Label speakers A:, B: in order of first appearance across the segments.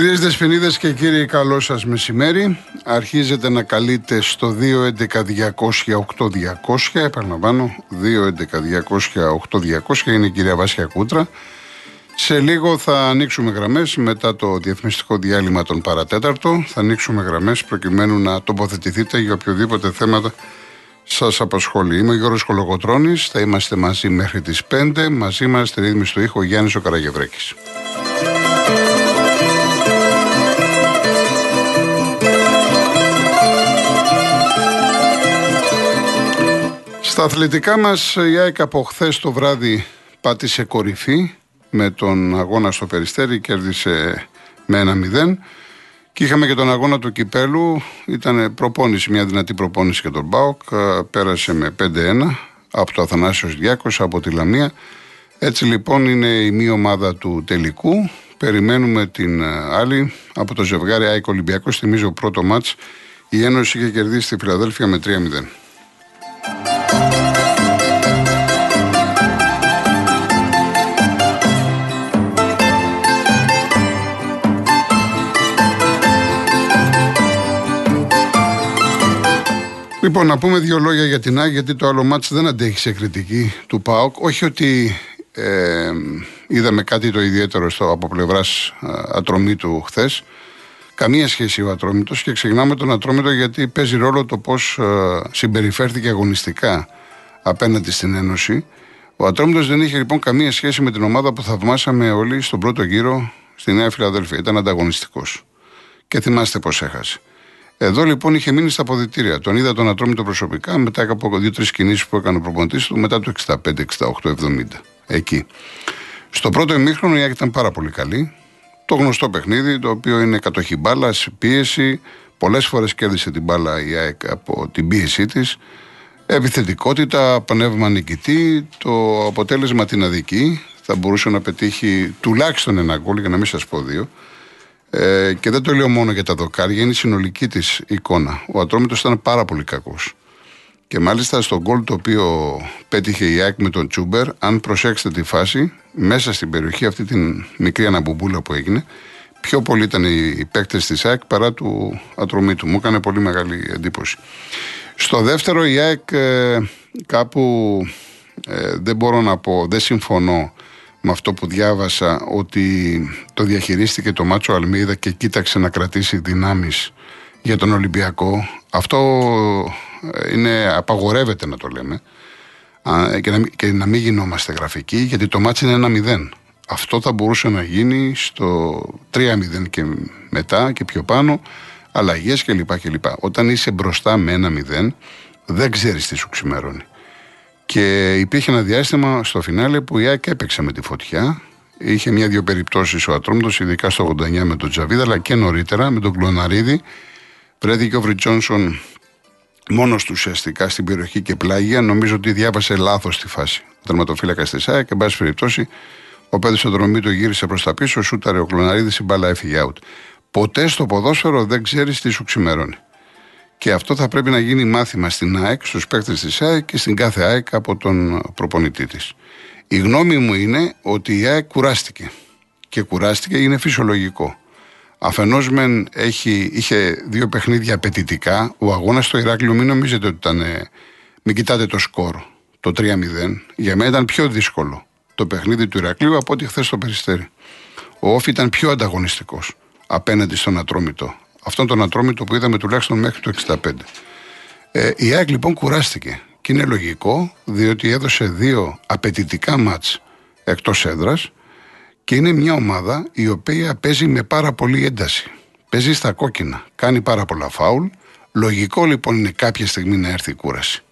A: Δεσποινίδες και κύριοι, καλό σας μεσημέρι. Αρχίζετε να καλείτε στο 211-200-8200. Επαναλαμβάνω, 211-200-8200 είναι η κυρία Βάσια Κούτρα. Σε λίγο θα ανοίξουμε γραμμές μετά το διαφημιστικό διάλειμμα των παρατέταρτο. Θα ανοίξουμε γραμμές προκειμένου να τοποθετηθείτε για οποιοδήποτε θέματα σας απασχολεί. Είμαι ο Γιώργος Κολογοτρόνη. Θα είμαστε μαζί μέχρι τις 5. Μαζί μας στη ρύθμιση του ήχο Γιάννης ο Καραγευρέκης. Στα αθλητικά μας η ΑΕΚ από χθες το βράδυ πάτησε κορυφή με τον αγώνα στο Περιστέρι, κέρδισε με ένα 0 και είχαμε και τον αγώνα του Κυπέλου, ήταν προπόνηση, μια δυνατή προπόνηση για τον Μπάουκ, πέρασε με 5-1 από το Αθανάσιος Διάκος, από τη Λαμία. Έτσι λοιπόν είναι η μία ομάδα του τελικού, περιμένουμε την άλλη από το ζευγάρι ΑΕΚ Ολυμπιακός, θυμίζω πρώτο μάτς, η Ένωση είχε κερδίσει τη Φιλαδέλφια με 3-0. Λοιπόν, να πούμε δύο λόγια για την ΑΕΚ, γιατί το άλλο μάτς δεν αντέχει σε κριτική του ΠΑΟΚ. Όχι ότι ε, είδαμε κάτι το ιδιαίτερο στο, από πλευράς ατρομή του χθες. Καμία σχέση ο Ατρόμητος και ξεχνάμε τον Ατρόμητο γιατί παίζει ρόλο το πώς ε, συμπεριφέρθηκε αγωνιστικά απέναντι στην Ένωση. Ο Ατρόμητος δεν είχε λοιπόν καμία σχέση με την ομάδα που θαυμάσαμε όλοι στον πρώτο γύρο στη Νέα Φιλαδέλφια. Ήταν ανταγωνιστικός. Και θυμάστε πώς έχασε. Εδώ λοιπόν είχε μείνει στα αποδητήρια. Τον είδα τον Ατρόμητο προσωπικά μετά από δύο-τρεις κινήσεις που έκανε ο προπονητής του μετά το 65, 68, 70. Εκεί. Στο πρώτο ημίχρονο η Άκη ήταν πάρα πολύ καλή. Το γνωστό παιχνίδι, το οποίο είναι κατοχή μπάλας, πίεση. Πολλές φορές κέρδισε την μπάλα η ΑΕΚ από την πίεσή της. Επιθετικότητα, πνεύμα νικητή. Το αποτέλεσμα την αδική. Θα μπορούσε να πετύχει τουλάχιστον ένα γκολ, για να μην σας πω δύο. Ε, και δεν το λέω μόνο για τα δοκάρια, είναι η συνολική της εικόνα. Ο Ατρόμητος ήταν πάρα πολύ κακός. Και μάλιστα στο γκολ το οποίο πέτυχε η ΑΕΚ με τον Τσούμπερ, αν προσέξετε τη φάση, μέσα στην περιοχή, αυτή την μικρή αναμπομπούλα που έγινε, πιο πολύ ήταν οι παίκτες της ΑΕΚ παρά του Ατρομήτου. Μου έκανε πολύ μεγάλη εντύπωση. Στο δεύτερο, η ΑΕΚ ε, κάπου ε, δεν μπορώ να πω, δεν συμφωνώ με αυτό που διάβασα ότι το διαχειρίστηκε το Μάτσο Αλμίδα και κοίταξε να κρατήσει δυνάμεις για τον Ολυμπιακό. Αυτό ε, είναι, απαγορεύεται να το λέμε και να, και να μην γινόμαστε γραφικοί γιατί το μάτσο είναι ένα μηδέν. Αυτό θα μπορούσε να γίνει στο 3-0 και μετά και πιο πάνω, αλλαγές κλπ. κλπ. Όταν είσαι μπροστά με ένα μηδέν, δεν ξέρεις τι σου ξημερώνει. Και υπήρχε ένα διάστημα στο φινάλε που η ΑΕΚ έπαιξε με τη φωτιά. Είχε μια-δυο περιπτώσεις ο Ατρόμητος, ειδικά στο 89 με τον Τζαβίδα, αλλά και νωρίτερα με τον Κλωναρίδη. Βρέθηκε ο Βρι Τζόνσον μόνος του ουσιαστικά στην περιοχή και πλάγια. Νομίζω ότι διάβασε λάθος τη φάση. Ο τερματοφύλακα τη ΑΕΚ και, εν πάση περιπτώσει, ο Πέδη στο δρομή του γύρισε προς τα πίσω, σούταρε ο Κλωναρίδης, η μπάλα έφυγε out. Ποτέ στο ποδόσφαιρο δεν ξέρεις τι σου ξημερώνει. Και αυτό θα πρέπει να γίνει μάθημα στην ΑΕΚ, στους παίκτες της ΑΕΚ και στην κάθε ΑΕΚ από τον προπονητή της. Η γνώμη μου είναι ότι η ΑΕΚ κουράστηκε. Και κουράστηκε είναι φυσιολογικό. Αφενός μεν έχει, είχε δύο παιχνίδια απαιτητικά. Ο αγώνας στο Ηράκλειο μην νομίζετε ότι ήταν. Μην κοιτάτε το σκορ, το 3-0. Για μένα ήταν πιο δύσκολο το παιχνίδι του Ηρακλείου από ό,τι χθες το περιστέρι. Ο Όφη ήταν πιο ανταγωνιστικός απέναντι στον Ατρόμητο αυτόν τον ατρόμητο που είδαμε τουλάχιστον μέχρι το 65. Ε, η ΑΕΚ λοιπόν κουράστηκε και είναι λογικό διότι έδωσε δύο απαιτητικά μάτς εκτός έδρας και είναι μια ομάδα η οποία παίζει με πάρα πολύ ένταση. Παίζει στα κόκκινα, κάνει πάρα πολλά φάουλ. Λογικό λοιπόν είναι κάποια στιγμή να έρθει η κούραση.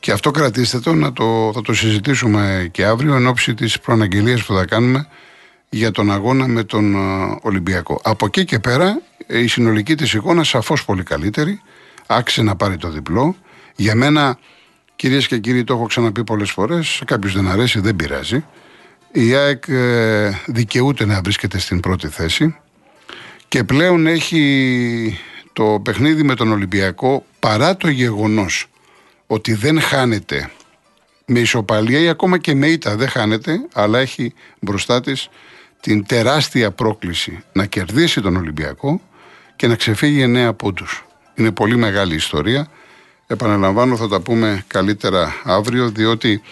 A: Και αυτό κρατήστε το, να το, θα το συζητήσουμε και αύριο εν ώψη της προαναγγελίας που θα κάνουμε για τον αγώνα με τον ε, Ολυμπιακό. Από εκεί και πέρα η συνολική της εικόνα σαφώς πολύ καλύτερη. Άξιζε να πάρει το διπλό. Για μένα, κυρίες και κύριοι, το έχω ξαναπεί πολλές φορές, σε κάποιους δεν αρέσει, δεν πειράζει. Η ΑΕΚ ε, δικαιούται να βρίσκεται στην πρώτη θέση και πλέον έχει το παιχνίδι με τον Ολυμπιακό παρά το γεγονός ότι δεν χάνεται με ισοπαλία ή ακόμα και με ήττα δεν χάνεται, αλλά έχει μπροστά της την τεράστια πρόκληση να κερδίσει τον Ολυμπιακό και να ξεφύγει εννέα πόντους. Είναι πολύ μεγάλη ιστορία. Επαναλαμβάνω, θα τα πούμε καλύτερα αύριο, διότι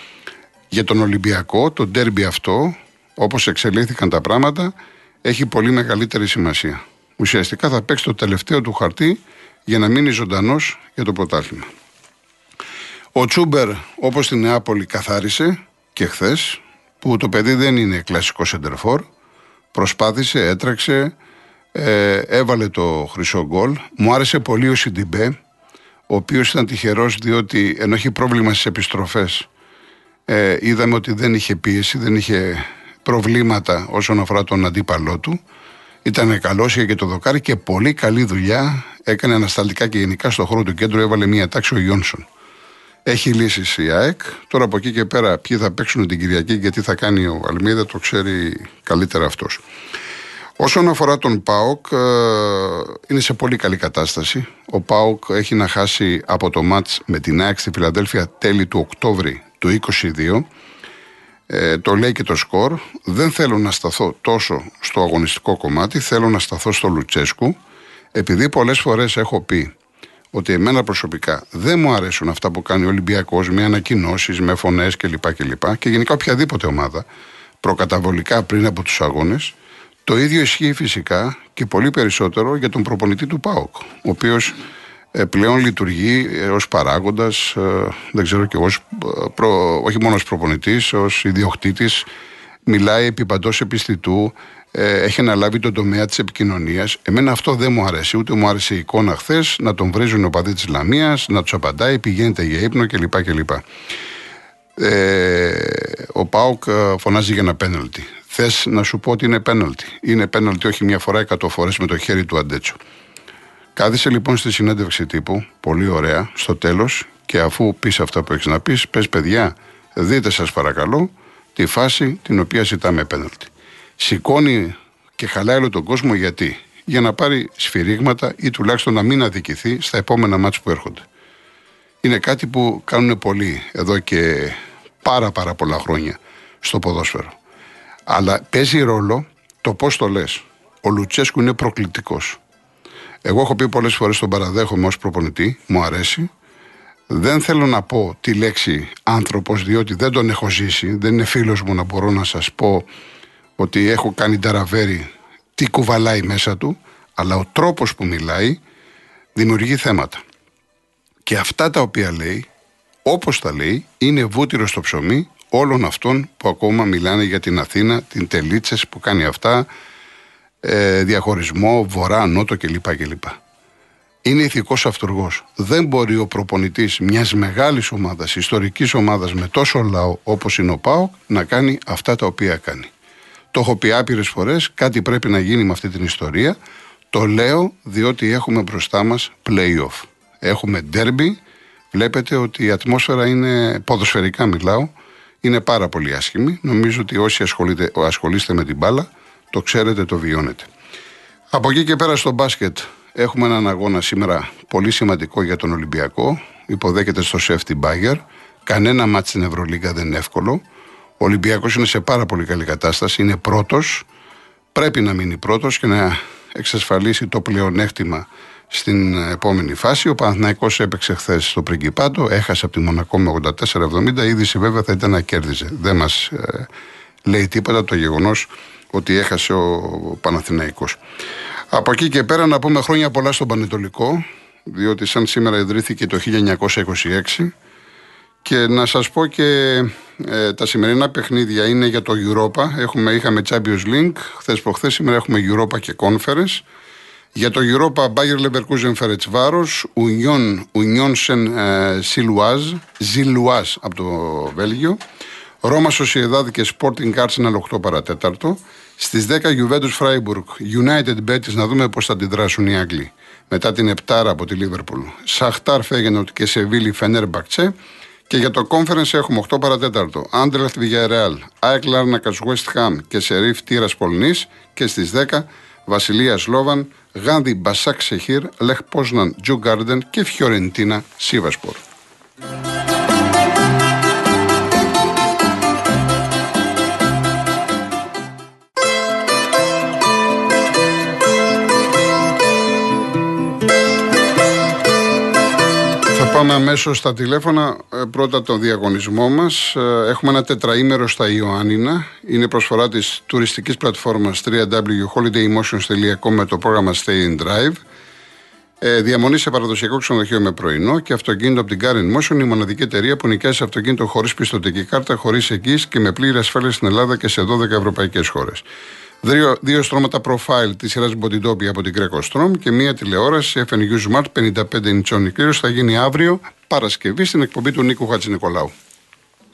A: για τον Ολυμπιακό το ντέρμπι αυτό, όπως εξελίχθηκαν τα πράγματα, έχει πολύ μεγαλύτερη σημασία. Ουσιαστικά θα παίξει το τελευταίο του χαρτί για να μείνει ζωντανός για το πρωτάθλημα. Ο Τσούμπερ, όπως στην Νεάπολη, καθάρισε και χθες, που το παιδί δεν είναι κλασικό σεντερφόρ. Προσπάθησε, έτρεξε, ε, έβαλε το χρυσό γκολ. Μου άρεσε πολύ ο Σιντιμπέ, ο οποίος ήταν τυχερός διότι ενώ έχει πρόβλημα στις επιστροφές, ε, είδαμε ότι δεν είχε πίεση, δεν είχε προβλήματα όσον αφορά τον αντίπαλό του. Ήταν καλό, είχε και το δοκάρι και πολύ καλή δουλειά. Έκανε ανασταλτικά και γενικά στο χώρο του κέντρου έβαλε μία τάξη ο Γιόνσον. Έχει λύσεις η ΑΕΚ. Τώρα από εκεί και πέρα ποιοι θα παίξουν την Κυριακή και τι θα κάνει ο Αλμίδα το ξέρει καλύτερα αυτός. Όσον αφορά τον ΠΑΟΚ, ε, είναι σε πολύ καλή κατάσταση. Ο ΠΑΟΚ έχει να χάσει από το μάτς με την ΑΕΚ στη Φιλαδέλφια τέλη του Οκτώβρη του 2022. Ε, το λέει και το σκορ. Δεν θέλω να σταθώ τόσο στο αγωνιστικό κομμάτι, θέλω να σταθώ στο Λουτσέσκου, επειδή πολλές φορές έχω πει ότι εμένα προσωπικά δεν μου αρέσουν αυτά που κάνει ο Ολυμπιακός με ανακοινώσεις, με φωνές κλπ. Και, και γενικά οποιαδήποτε ομάδα προκαταβολικά πριν από τους αγώνες. Το ίδιο ισχύει φυσικά και πολύ περισσότερο για τον προπονητή του ΠΑΟΚ, ο οποίος ε, πλέον λειτουργεί ε, ως παράγοντας, ε, δεν ξέρω και ως, όχι μόνο ως προπονητής, ως ιδιοκτήτης, μιλάει επί παντός επιστητού, έχει αναλάβει τον τομέα της επικοινωνίας. Εμένα αυτό δεν μου αρέσει, ούτε μου άρεσε η εικόνα χθες να τον βρίζουν ο παδί της Λαμίας, να τους απαντάει, πηγαίνετε για ύπνο κλπ. κλπ. Ε, ο Πάουκ φωνάζει για ένα πέναλτι. Θες να σου πω ότι είναι πέναλτι. Είναι πέναλτι όχι μια φορά, εκατό φορές με το χέρι του Αντέτσο. Κάθισε λοιπόν στη συνέντευξη τύπου, πολύ ωραία, στο τέλος, και αφού πεις αυτά που έχεις να πεις, πες παιδιά, δείτε σας παρακαλώ τη φάση την οποία ζητάμε πέναλτι. Σηκώνει και χαλάει όλο τον κόσμο γιατί; Για να πάρει σφυρίγματα ή τουλάχιστον να μην αδικηθεί στα επόμενα μάτια που έρχονται. Είναι κάτι που κάνουν πολλοί εδώ και πάρα πάρα πολλά χρόνια στο ποδόσφαιρο. Αλλά παίζει ρόλο το πώς το λες. Ο Λουτσέσκου είναι προκλητικός. Εγώ έχω πει πολλές φορές τον παραδέχομαι ως προπονητή, μου αρέσει. Δεν θέλω να πω τη λέξη άνθρωπος, διότι δεν τον έχω ζήσει. Δεν είναι φίλος μου να μπορώ να σας πω ότι έχω κάνει ταραβέρι τι κουβαλάει μέσα του. Αλλά ο τρόπος που μιλάει δημιουργεί θέματα. Και αυτά τα οποία λέει, όπως τα λέει, είναι βούτυρο στο ψωμί όλων αυτών που ακόμα μιλάνε για την Αθήνα, την τελίτσες που κάνει αυτά, ε, διαχωρισμό, βορρά, νότο κλπ. κλπ. Είναι ηθικός αυτούργος. Δεν μπορεί ο προπονητής μιας μεγάλης ομάδας, ιστορικής ομάδας με τόσο λαό όπως είναι ο Πάο, να κάνει αυτά τα οποία κάνει. Το έχω πει άπειρες φορές, κάτι πρέπει να γίνει με αυτή την ιστορία. Το λέω διότι έχουμε μπροστά μας playoff. Έχουμε derby. Βλέπετε ότι η ατμόσφαιρα είναι, ποδοσφαιρικά μιλάω, είναι πάρα πολύ άσχημη. Νομίζω ότι όσοι ασχολείστε με την μπάλα, το ξέρετε, το βιώνετε. Από εκεί και πέρα στο μπάσκετ έχουμε έναν αγώνα σήμερα πολύ σημαντικό για τον Ολυμπιακό. Υποδέχεται στο σεφ την Μπάγκερ. Κανένα μάτι στην Ευρωλίγα δεν είναι εύκολο. Ο Ολυμπιακός είναι σε πάρα πολύ καλή κατάσταση. Είναι πρώτος. Πρέπει να μείνει πρώτος και να εξασφαλίσει το πλεονέκτημα στην επόμενη φάση. Ο Παναθηναϊκός έπαιξε χθες στο Πριγκιπάτο, έχασε από τη Μονακό με 84-70. Η είδηση βέβαια θα ήταν να κέρδιζε. Δεν μας ε, λέει τίποτα το γεγονός ότι έχασε ο Παναθηναϊκός. Από εκεί και πέρα να πούμε χρόνια πολλά στον Πανετολικό, διότι σαν σήμερα ιδρύθηκε το 1926 και να σας πω και ε, τα σημερινά παιχνίδια είναι για το Europa. Έχουμε, είχαμε Champions League, χθες προχθές σήμερα έχουμε Europa και Conference. Για το Europa Bayer Leverkusen Ferencváros, Union, Union Saint Silouaz, Zilouaz από το Βέλγιο, Ρώμα Σοσιεδάδη και Sporting Arsenal 8 παρατέταρτο. Στις 10 Juventus Freiburg, United Betis, να δούμε πώς θα αντιδράσουν οι Άγγλοι. Μετά την Επτάρα από τη Λίβερπουλ. Σαχτάρ Φέγενορντ και Σεβίλη Φενέρμπαχτσε. Και για το conference έχουμε 8 παρά τέταρτο. Άντερλεχτ Villarreal, ΑΕΚ Λάρνακας West Ham και Σερίφ Τιρασπόλ Νις. Και στις 10 Βασιλεία Σλόβαν, Γάνδη Μπασάκ Σεχίρ, Λεχ Πόζναν Τζουργκάρντεν και Φιωρεντίνα Σίβασπορ. Πάμε αμέσως στα τηλέφωνα. Ε, πρώτα το διαγωνισμό μας. Ε, έχουμε ένα τετραήμερο στα Ιωάννινα. Είναι προσφορά της τουριστικής πλατφόρμας www.holidaymotions.com με το πρόγραμμα Stay in Drive. Ε, διαμονή σε παραδοσιακό ξενοδοχείο με πρωινό και αυτοκίνητο από την Karen Motion, η μοναδική εταιρεία που νοικιάζει αυτοκίνητο χωρίς πιστοτική κάρτα, χωρίς εγγύηση και με πλήρη ασφάλεια στην Ελλάδα και σε 12 ευρωπαϊκές χώρες. Δύο, δύο στρώματα profile της σειράς Μποντιντόπια από την Greco Strom και μία τηλεόραση FNU Smart 55 inch θα γίνει αύριο Παρασκευή στην εκπομπή του Νίκου Χατζηνικολάου.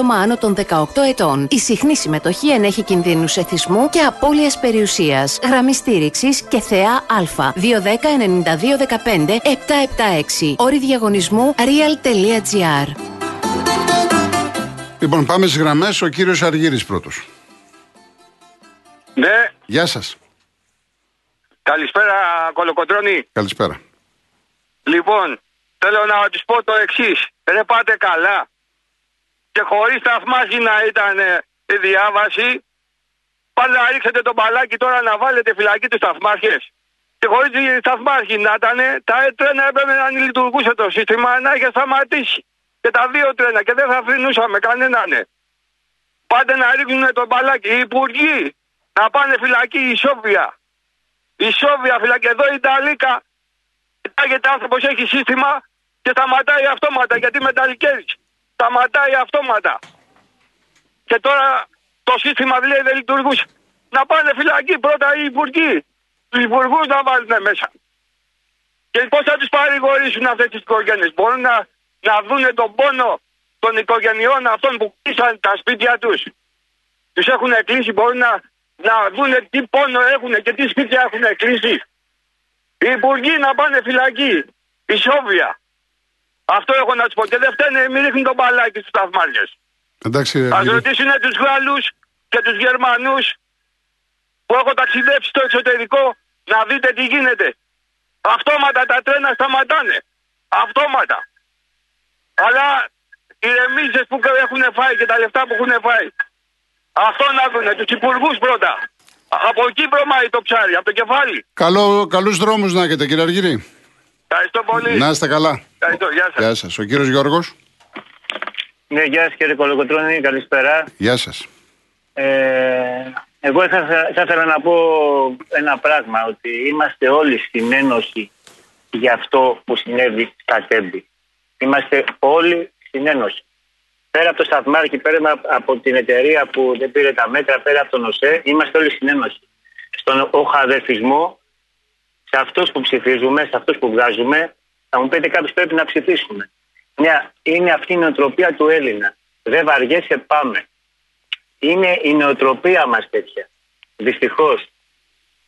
B: άτομα άνω των 18 ετών. Η συχνή συμμετοχή ενέχει κινδύνους εθισμού και απώλειας περιουσίας. Γραμμή στήριξης και θεά Α. 210-9215-776. Όρη διαγωνισμού real.gr.
A: Λοιπόν, πάμε στις γραμμές. Ο κύριος Αργύρης πρώτος.
C: Ναι.
A: Γεια σας.
C: Καλησπέρα, Κολοκοτρώνη.
A: Καλησπέρα.
C: Λοιπόν, θέλω να του πω το εξής. Δεν πάτε καλά και χωρίς θαυμάσι να ήταν ε, η διάβαση, πάλι να ρίξετε το μπαλάκι τώρα να βάλετε φυλακή τους θαυμάρχε. Και χωρίς θαυμάρχη να ήταν, τα τρένα έπρεπε να λειτουργούσε το σύστημα να είχε σταματήσει. Και τα δύο τρένα και δεν θα αφήνουσαμε κανέναν. Πάντε να ρίχνουν το μπαλάκι. Οι υπουργοί να πάνε φυλακή η Σόβια. Η Σόβια φυλακή. Εδώ η Ιταλίκα κοιτάγεται άνθρωπος έχει σύστημα και σταματάει αυτόματα γιατί μεταλλικέρι σταματάει αυτόματα. Και τώρα το σύστημα λέει δεν λειτουργούσε. Να πάνε φυλακή πρώτα οι υπουργοί. Τους υπουργούς να βάλουν μέσα. Και πώς θα τους παρηγορήσουν αυτές τις οικογένειες. Μπορούν να, να δουν τον πόνο των οικογενειών αυτών που κλείσαν τα σπίτια τους. Τους έχουν κλείσει, μπορούν να, να δουν τι πόνο έχουν και τι σπίτια έχουν κλείσει. Οι υπουργοί να πάνε φυλακή. Η Σόβια. Αυτό έχω να του πω. Και δεν φταίνε, μην ρίχνουν τον μπαλάκι στους θαυμάλιε. Α ρωτήσουν τους Γάλλους και τους Γερμανούς που έχω ταξιδέψει στο εξωτερικό να δείτε τι γίνεται. Αυτόματα τα τρένα σταματάνε. Αυτόματα. Αλλά οι ρεμίζες που έχουν φάει και τα λεφτά που έχουν φάει. Αυτό να δουν, τους υπουργούς πρώτα. Από εκεί προμάει το ψάρι, από το κεφάλι.
A: Καλό, καλούς δρόμους να έχετε κύριε Αργυρή.
C: Ευχαριστώ πολύ.
A: Να είστε καλά.
C: Ευχαριστώ. Γεια σας.
A: Γεια σας. Ο κύριος Γιώργος.
D: Ναι, γεια σας κύριε Κολοκοτρώνη, καλησπέρα.
A: Γεια σας.
D: Ε, εγώ θα, θα ήθελα να πω ένα πράγμα, ότι είμαστε όλοι στην Ένωση για αυτό που συνέβη στα Τέμπη. Είμαστε όλοι στην Ένωση. Πέρα από το Σταθμάρχη, πέρα από την εταιρεία που δεν πήρε τα μέτρα, πέρα από τον ΟΣΕ, είμαστε όλοι στην Ένωση. Στον οχαδερφισμό σε αυτούς που ψηφίζουμε, σε αυτούς που βγάζουμε, θα μου πείτε κάποιος πρέπει να ψηφίσουμε. Μια, είναι αυτή η νοοτροπία του Έλληνα. Δεν βαριέσαι, πάμε. Είναι η νοοτροπία μας τέτοια. Δυστυχώς.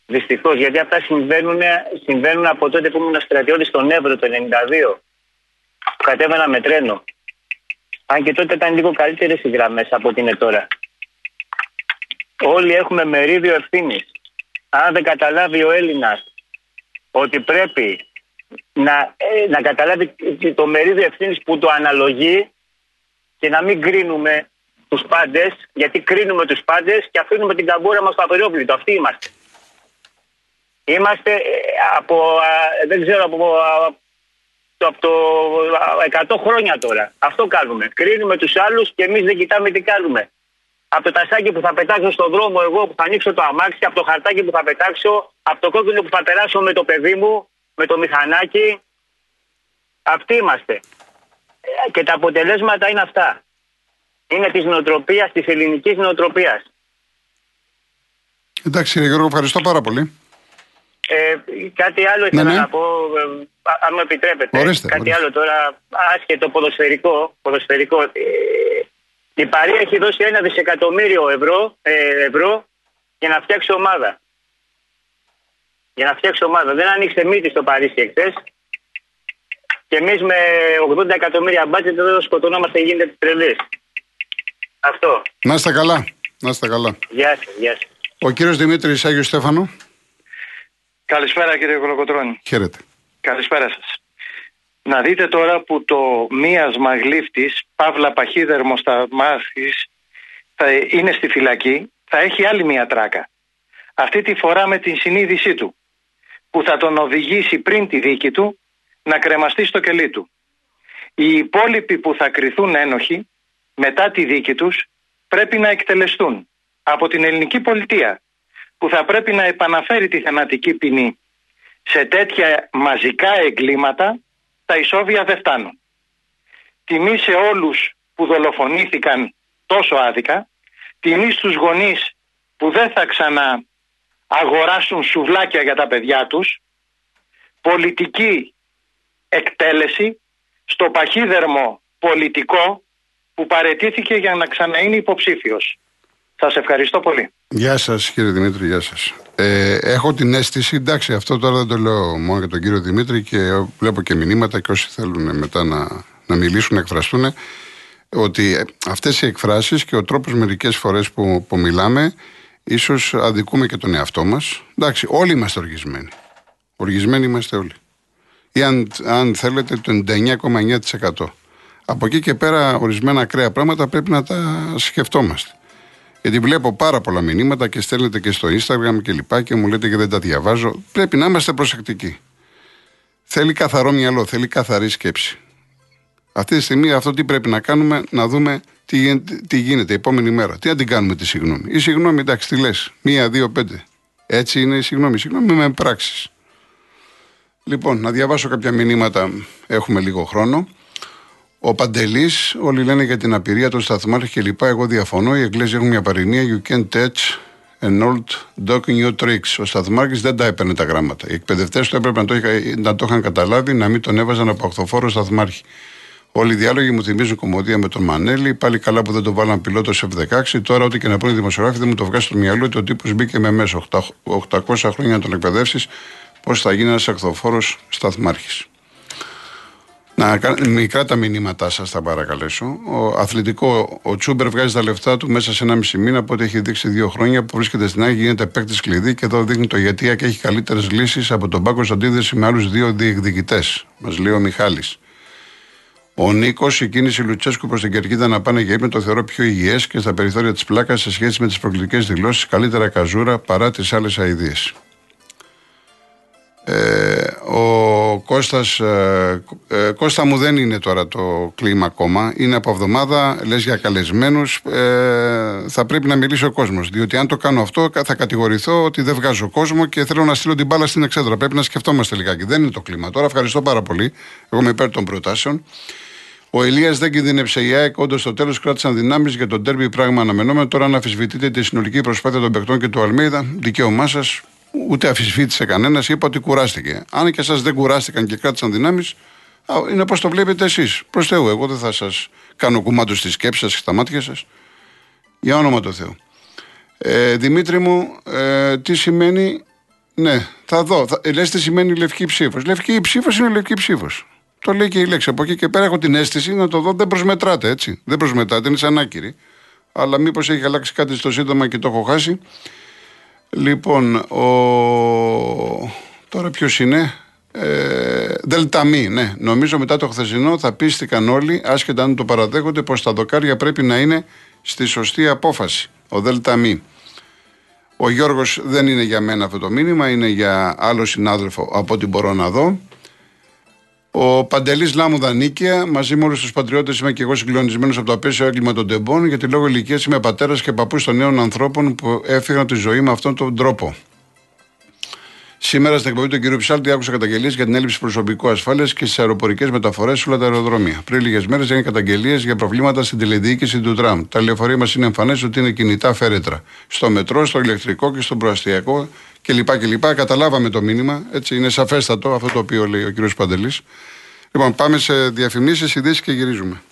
D: Δυστυχώς, γιατί αυτά συμβαίνουν, συμβαίνουν από τότε που ήμουν στρατιώτης στον Εύρο το 92. Κατέβαινα με τρένο. Αν και τότε ήταν λίγο καλύτερες οι γραμμές από ό,τι είναι τώρα. Όλοι έχουμε μερίδιο ευθύνης. Αν δεν καταλάβει ο Έλληνας ότι πρέπει να, ε, να καταλάβει το μερίδιο ευθύνης που το αναλογεί και να μην κρίνουμε τους πάντες, γιατί κρίνουμε τους πάντες και αφήνουμε την καμπούρα μας στο απερόβλητο. Αυτοί είμαστε. Είμαστε ε, από, δεν ξέρω, από, από το 100 χρόνια τώρα. Αυτό κάνουμε. Κρίνουμε τους άλλους και εμείς δεν κοιτάμε τι κάνουμε από το τασάκι που θα πετάξω στον δρόμο εγώ που θα ανοίξω το αμάξι, από το χαρτάκι που θα πετάξω, από το κόκκινο που θα περάσω με το παιδί μου, με το μηχανάκι. Αυτοί είμαστε. Και τα αποτελέσματα είναι αυτά. Είναι της νοοτροπίας, της ελληνικής νοοτροπίας.
A: Εντάξει, κύριε Γιώργο, ευχαριστώ πάρα πολύ.
D: Ε, κάτι άλλο ήθελα ναι, ναι. να πω, ε, αν μου επιτρέπετε.
A: Ορίστε,
D: κάτι
A: ορίστε.
D: άλλο τώρα, άσχετο ποδοσφαιρικό. ποδοσφαιρικό. Ε, η Παρή έχει δώσει ένα δισεκατομμύριο ευρώ, ε, ευρώ για να φτιάξει ομάδα. Για να φτιάξει ομάδα. Δεν ανοίξε μύτη στο Παρίσι εχθές. Και εμείς με 80 εκατομμύρια μπάτζετ εδώ σκοτωνόμαστε και γίνεται τρελή. Αυτό.
A: Να είστε καλά. Να είστε καλά.
D: Γεια σας, γεια σας.
A: Ο κύριος Δημήτρης Άγιος Στέφανο.
E: Καλησπέρα κύριε Κολοκοτρώνη.
A: Χαίρετε.
E: Καλησπέρα σας. Να δείτε τώρα που το μίασμα γλύφτης, Παύλα Παχύδερμος στα μάχης, θα είναι στη φυλακή, θα έχει άλλη μία τράκα. Αυτή τη φορά με την συνείδησή του, που θα τον οδηγήσει πριν τη δίκη του να κρεμαστεί στο κελί του. Οι υπόλοιποι που θα κριθούν ένοχοι μετά τη δίκη τους πρέπει να εκτελεστούν από την ελληνική πολιτεία που θα πρέπει να επαναφέρει τη θανατική ποινή σε τέτοια μαζικά εγκλήματα τα ισόβια δεν φτάνουν. Τιμή σε όλους που δολοφονήθηκαν τόσο άδικα, τιμή στους γονείς που δεν θα ξανά αγοράσουν σουβλάκια για τα παιδιά τους, πολιτική εκτέλεση στο παχύδερμο πολιτικό που παρετήθηκε για να ξαναείνει υποψήφιος. Σας ευχαριστώ πολύ.
A: Γεια σας, κύριε Δημήτρη, γεια σας. Ε, έχω την αίσθηση, εντάξει, αυτό τώρα δεν το λέω μόνο για τον κύριο Δημήτρη και βλέπω και μηνύματα και όσοι θέλουν μετά να, να μιλήσουν, να εκφραστούν, ότι αυτές οι εκφράσεις και ο τρόπος μερικές φορές που, που μιλάμε, ίσως αδικούμε και τον εαυτό μας. Εντάξει, όλοι είμαστε οργισμένοι. Οργισμένοι είμαστε όλοι. Ή αν, αν θέλετε, το 99,9%. Από εκεί και πέρα, ορισμένα ακραία πράγματα πρέπει να τα σκεφτόμαστε. Γιατί βλέπω πάρα πολλά μηνύματα και στέλνετε και στο Instagram και λοιπά και μου λέτε και δεν τα διαβάζω. Πρέπει να είμαστε προσεκτικοί. Θέλει καθαρό μυαλό, θέλει καθαρή σκέψη. Αυτή τη στιγμή αυτό τι πρέπει να κάνουμε, να δούμε τι γίνεται, τι γίνεται η επόμενη μέρα. Τι να την κάνουμε τη συγγνώμη. Η συγγνώμη, εντάξει, τι λες. Μία, δύο, πέντε. Έτσι είναι η συγγνώμη. Η συγγνώμη με πράξεις. Λοιπόν, να διαβάσω κάποια μηνύματα. Έχουμε λίγο χρόνο. Ο Παντελής, όλοι λένε για την απειρία των σταθμάρχων κλπ. Εγώ διαφωνώ. Οι Εγγλέζοι έχουν μια παροιμία. You can't touch an old dog in your tricks. Ο σταθμάρχης δεν τα έπαιρνε τα γράμματα. Οι εκπαιδευτές του έπρεπε να το, είχα, να το είχαν καταλάβει, να μην τον έβαζαν από αχθοφόρο σταθμάρχη. Όλοι οι διάλογοι μου θυμίζουν κομμωδία με τον Μανέλη. Πάλι καλά που δεν το βάλαν πιλότο σε F16. Τώρα, ό,τι και να πούνε οι δημοσιογράφοι, δεν μου το βγάζει στο μυαλό ότι ο τύπος μπήκε με μέσο. 800 χρόνια να τον εκπαιδεύσεις, πώς θα γίνει ένας αχθοφόρο σταθμάρχης. Να, μικρά τα μηνύματά σας, θα παρακαλέσω. Ο αθλητικό, ο Τσούμπερ βγάζει τα λεφτά του μέσα σε ένα μισή μήνα από ό,τι έχει δείξει δύο χρόνια που βρίσκεται στην Άγια, γίνεται παίκτης κλειδί και εδώ δείχνει το γιατί και έχει καλύτερες λύσεις από τον Πάκο αντίθεση με άλλους δύο διεκδικητές. Μας λέει ο Μιχάλης. Ο Νίκος, η κίνηση Λουτσέσκου προς την Κερκίδα να πάνε για ύπνο το θεωρώ πιο υγιές και στα περιθώρια της πλάκας σε σχέση με τις προκλητικές δηλώσεις καλύτερα καζούρα παρά τις άλλες αειδίε. Ε, ο Κώστας, ε, ε, Κώστα μου δεν είναι τώρα το κλίμα ακόμα. Είναι από εβδομάδα, λες για καλεσμένους. Ε, θα πρέπει να μιλήσει ο κόσμος. Διότι αν το κάνω αυτό θα κατηγορηθώ ότι δεν βγάζω κόσμο και θέλω να στείλω την μπάλα στην εξέδρα. Πρέπει να σκεφτόμαστε λιγάκι. Δεν είναι το κλίμα. Τώρα ευχαριστώ πάρα πολύ. Εγώ είμαι υπέρ των προτάσεων. Ο Ελία δεν κινδύνεψε η ΑΕΚ. Όντως στο τέλος κράτησαν δυνάμεις για τον τέρμι πράγμα αναμενόμενο. Τώρα να αμφισβητείτε τη συνολική προσπάθεια των παιχτών και του Αλμίδα. Δικαίωμά σας ούτε αφισβήτησε κανένας, είπα ότι κουράστηκε. Αν και εσά δεν κουράστηκαν και κράτησαν δυνάμεις, είναι πώς το βλέπετε εσείς. Προς Θεού, εγώ δεν θα σας κάνω κουμάντο στη σκέψη σας και στα μάτια σας. Για όνομα του Θεού. Ε, Δημήτρη μου, ε, τι σημαίνει. Ναι, θα δω. Θα, λες τι σημαίνει λευκή ψήφος. Λευκή ψήφος είναι λευκή ψήφος. Το λέει και η λέξη. Από εκεί και πέρα έχω την αίσθηση να το δω. Δεν προσμετράτε έτσι. Δεν προσμετράτε, είναι σαν άκυρη. Αλλά μήπως έχει αλλάξει κάτι στο σύντομα και το έχω χάσει. Λοιπόν, ο... τώρα ποιος είναι; Ε, Δελταμή, ναι. Νομίζω μετά το χθεσινό θα πίστηκαν όλοι, άσχετα αν το παραδέχονται, πως τα δοκάρια πρέπει να είναι στη σωστή απόφαση. Ο Δελταμή. Ο Γιώργος δεν είναι για μένα αυτό το μήνυμα, είναι για άλλο συνάδελφο από ό,τι μπορώ να δω. Ο Παντελής Λάμουδα Νίκαια, μαζί με όλους τους πατριώτες, είμαι και εγώ συγκλονισμένος από το απέσιο έγκλημα των τεμπών, γιατί λόγω ηλικίας είμαι πατέρας και παππούς των νέων ανθρώπων που έφυγαν τη ζωή με αυτόν τον τρόπο. Σήμερα στην εκπομπή του κ. Ψάλτη άκουσα καταγγελίες για την έλλειψη προσωπικού ασφάλειας και στις αεροπορικές μεταφορές σε όλα τα αεροδρόμια. Πριν λίγες μέρες έγινε καταγγελίες για προβλήματα στην τηλεδιοίκηση του τραμ. Τα λεωφορεία μας είναι εμφανές ότι είναι κινητά φέρετρα. Στο μετρό, στο ηλεκτρικό και στο προαστιακό κλπ. κλπ. Καταλάβαμε το μήνυμα. Έτσι είναι σαφέστατο αυτό το οποίο λέει ο κ. Παντελής. Λοιπόν, πάμε σε διαφημίσεις, ειδήσεις και γυρίζουμε.